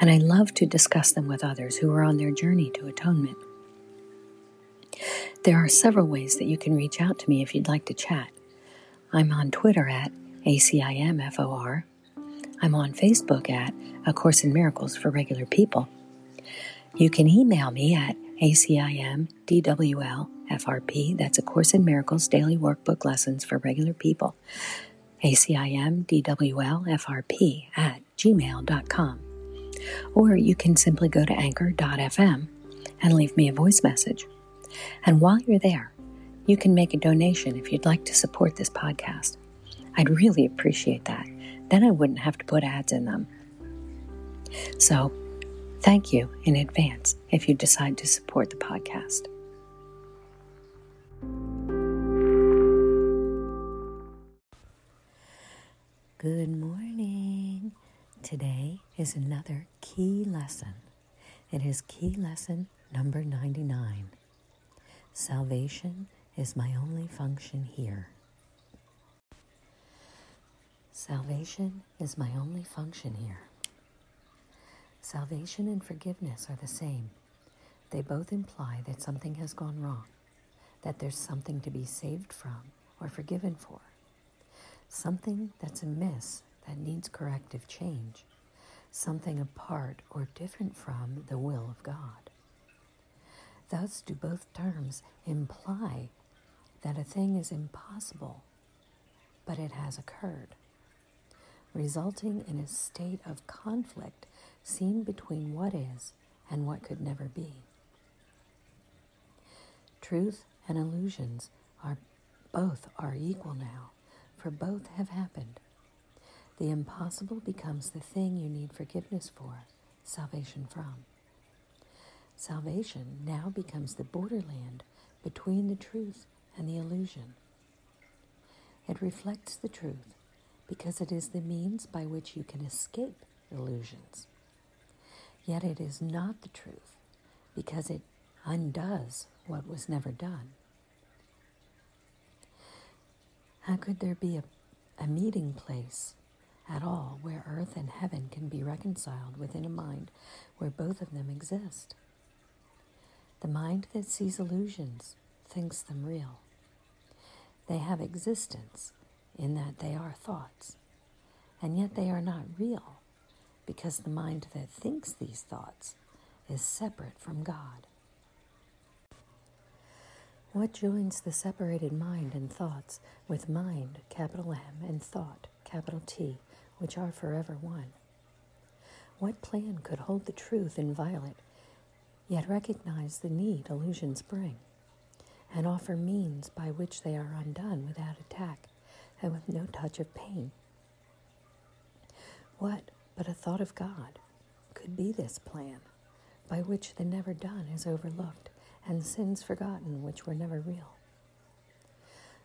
and I love to discuss them with others who are on their journey to atonement. There are several ways that you can reach out to me if you'd like to chat. I'm on Twitter at ACIMFOR. I'm on Facebook at A Course in Miracles for Regular People. You can email me at ACIMDWLFRP, that's A Course in Miracles Daily Workbook Lessons for Regular People, ACIMDWLFRP at gmail.com. Or you can simply go to anchor.fm and leave me a voice message. And while you're there, you can make a donation if you'd like to support this podcast. I'd really appreciate that. Then I wouldn't have to put ads in them. So, thank you in advance if you decide to support the podcast. Good morning. Today is another key lesson. It is key lesson number 99. Salvation is my only function here. Salvation is my only function here. Salvation and forgiveness are the same. They both imply that something has gone wrong, that there's something to be saved from or forgiven for, something that's amiss that needs corrective change, something apart or different from the will of God. Thus, do both terms imply that a thing is impossible, but it has occurred, resulting in a state of conflict seen between what is and what could never be. Truth and illusions are both are equal now, for both have happened the impossible becomes the thing you need forgiveness for, salvation from. Salvation now becomes the borderland between the truth and the illusion. It reflects the truth because it is the means by which you can escape illusions. Yet it is not the truth because it undoes what was never done. How could there be a, a meeting place at all where earth and heaven can be reconciled within a mind where both of them exist. The mind that sees illusions thinks them real. They have existence in that they are thoughts, and yet they are not real because the mind that thinks these thoughts is separate from God. What joins the separated mind and thoughts with mind, capital M, and thought, capital T, which are forever one. What plan could hold the truth inviolate, yet recognize the need illusions bring, and offer means by which they are undone without attack and with no touch of pain? What but a thought of God could be this plan, by which the never done is overlooked and sins forgotten which were never real?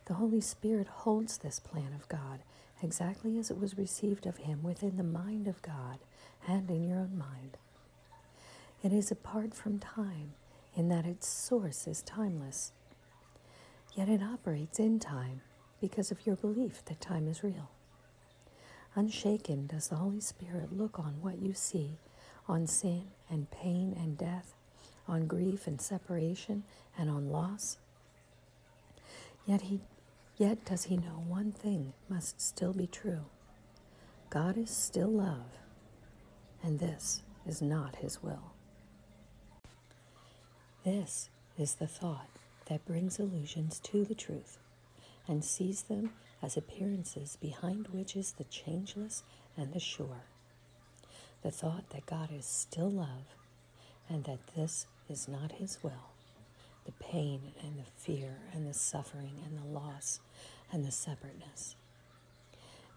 The Holy Spirit holds this plan of God exactly as it was received of him within the mind of God and in your own mind. It is apart from time in that its source is timeless, yet it operates in time because of your belief that time is real. Unshaken does the Holy Spirit look on what you see, on sin and pain and death, on grief and separation, and on loss. Yet he Yet does he know one thing must still be true God is still love, and this is not his will. This is the thought that brings illusions to the truth and sees them as appearances behind which is the changeless and the sure. The thought that God is still love and that this is not his will the pain and the fear and the suffering and the loss and the separateness.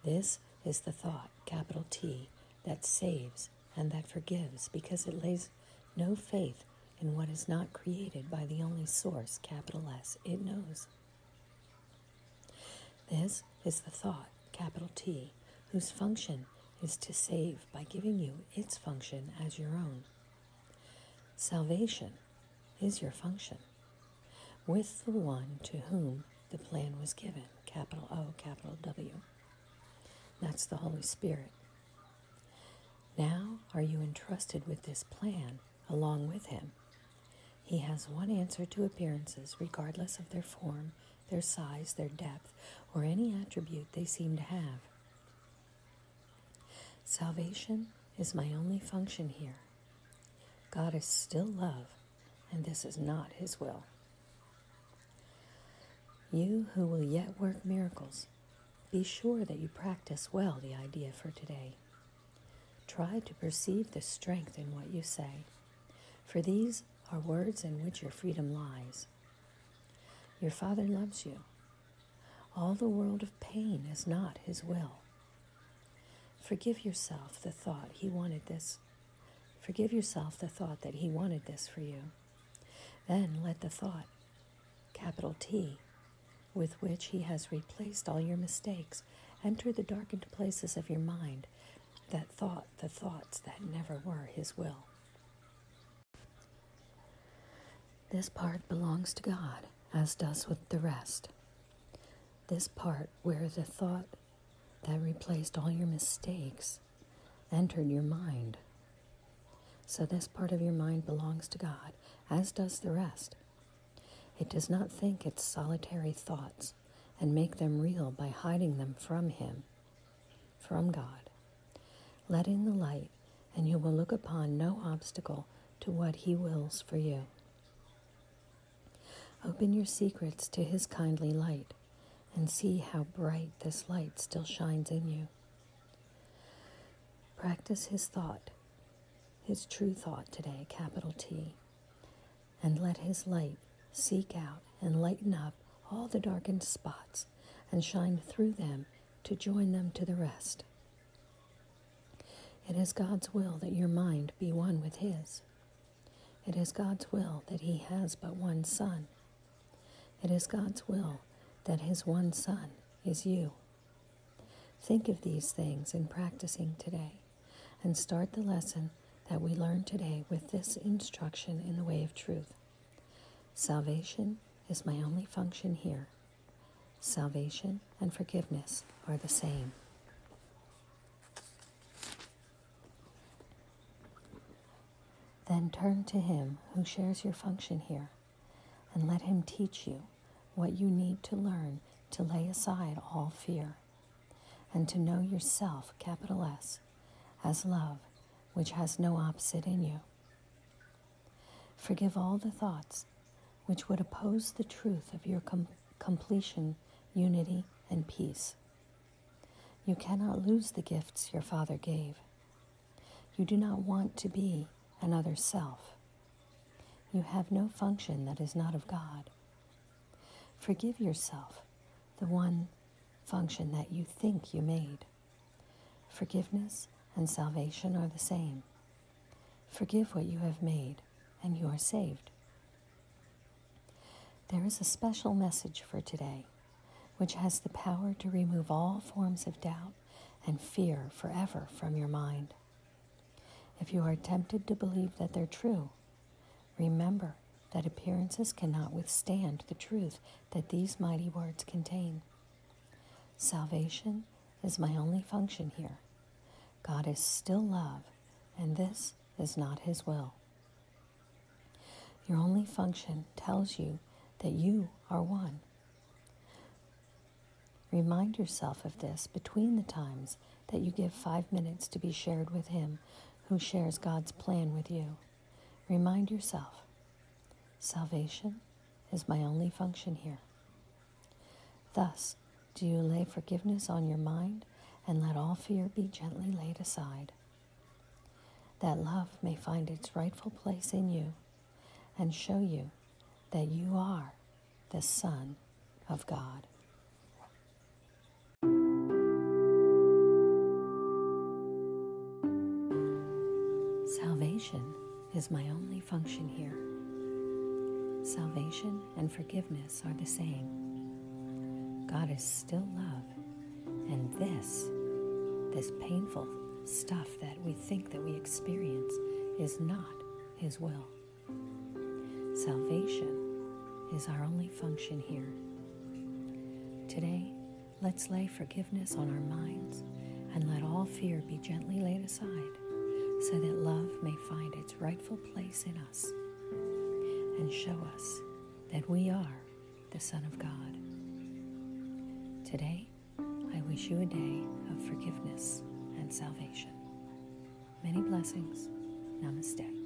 This is the thought, capital T, that saves and that forgives because it lays no faith in what is not created by the only source, capital S, it knows. This is the thought, capital T, whose function is to save by giving you its function as your own. Salvation is your function with the one to whom the plan was given, capital O, capital W. That's the Holy Spirit. Now are you entrusted with this plan along with Him? He has one answer to appearances, regardless of their form, their size, their depth, or any attribute they seem to have. Salvation is my only function here. God is still love, and this is not His will. You who will yet work miracles, be sure that you practice well the idea for today. Try to perceive the strength in what you say, for these are words in which your freedom lies. Your Father loves you. All the world of pain is not His will. Forgive yourself the thought He wanted this. Forgive yourself the thought that He wanted this for you. Then let the thought, capital T, with which He has replaced all your mistakes, enter the darkened places of your mind. That thought, the thoughts that never were His will. This part belongs to God, as does with the rest. This part where the thought that replaced all your mistakes entered your mind. So this part of your mind belongs to God, as does the rest. It does not think its solitary thoughts and make them real by hiding them from Him, from God. Let in the light, and you will look upon no obstacle to what He wills for you. Open your secrets to His kindly light and see how bright this light still shines in you. Practice His thought, His true thought today, capital T, and let His light seek out and lighten up all the darkened spots and shine through them to join them to the rest. It is God's will that your mind be one with His. It is God's will that He has but one Son it is God's will that His one Son is you. Think of these things in practicing today and start the lesson that we learned today with this instruction in the way of truth. Salvation is my only function here. Salvation and forgiveness are the same. Then turn to Him who shares your function here and let Him teach you what you need to learn to lay aside all fear and to know yourself, capital S, as love, which has no opposite in you. Forgive all the thoughts which would oppose the truth of your com- completion, unity, and peace. You cannot lose the gifts your Father gave. You do not want to be another self. You have no function that is not of God. Forgive yourself the one function that you think you made. Forgiveness and salvation are the same. Forgive what you have made, and you are saved. There is a special message for today, which has the power to remove all forms of doubt and fear forever from your mind. If you are tempted to believe that they're true, remember that appearances cannot withstand the truth that these mighty words contain. Salvation is my only function here. God is still love, and this is not his will. Your only function tells you that you are one. Remind yourself of this between the times that you give five minutes to be shared with Him who shares God's plan with you. Remind yourself Salvation is my only function here. Thus, do you lay forgiveness on your mind and let all fear be gently laid aside, that love may find its rightful place in you and show you that you are the Son of God. Salvation is my only function here. Salvation and forgiveness are the same. God is still love, and this, this painful stuff that we think that we experience is not His will. Salvation is our only function here. Today, let's lay forgiveness on our minds and let all fear be gently laid aside so that love may find its rightful place in us and show us that we are the Son of God. Today, I wish you a day of forgiveness and salvation. Many blessings. Namaste.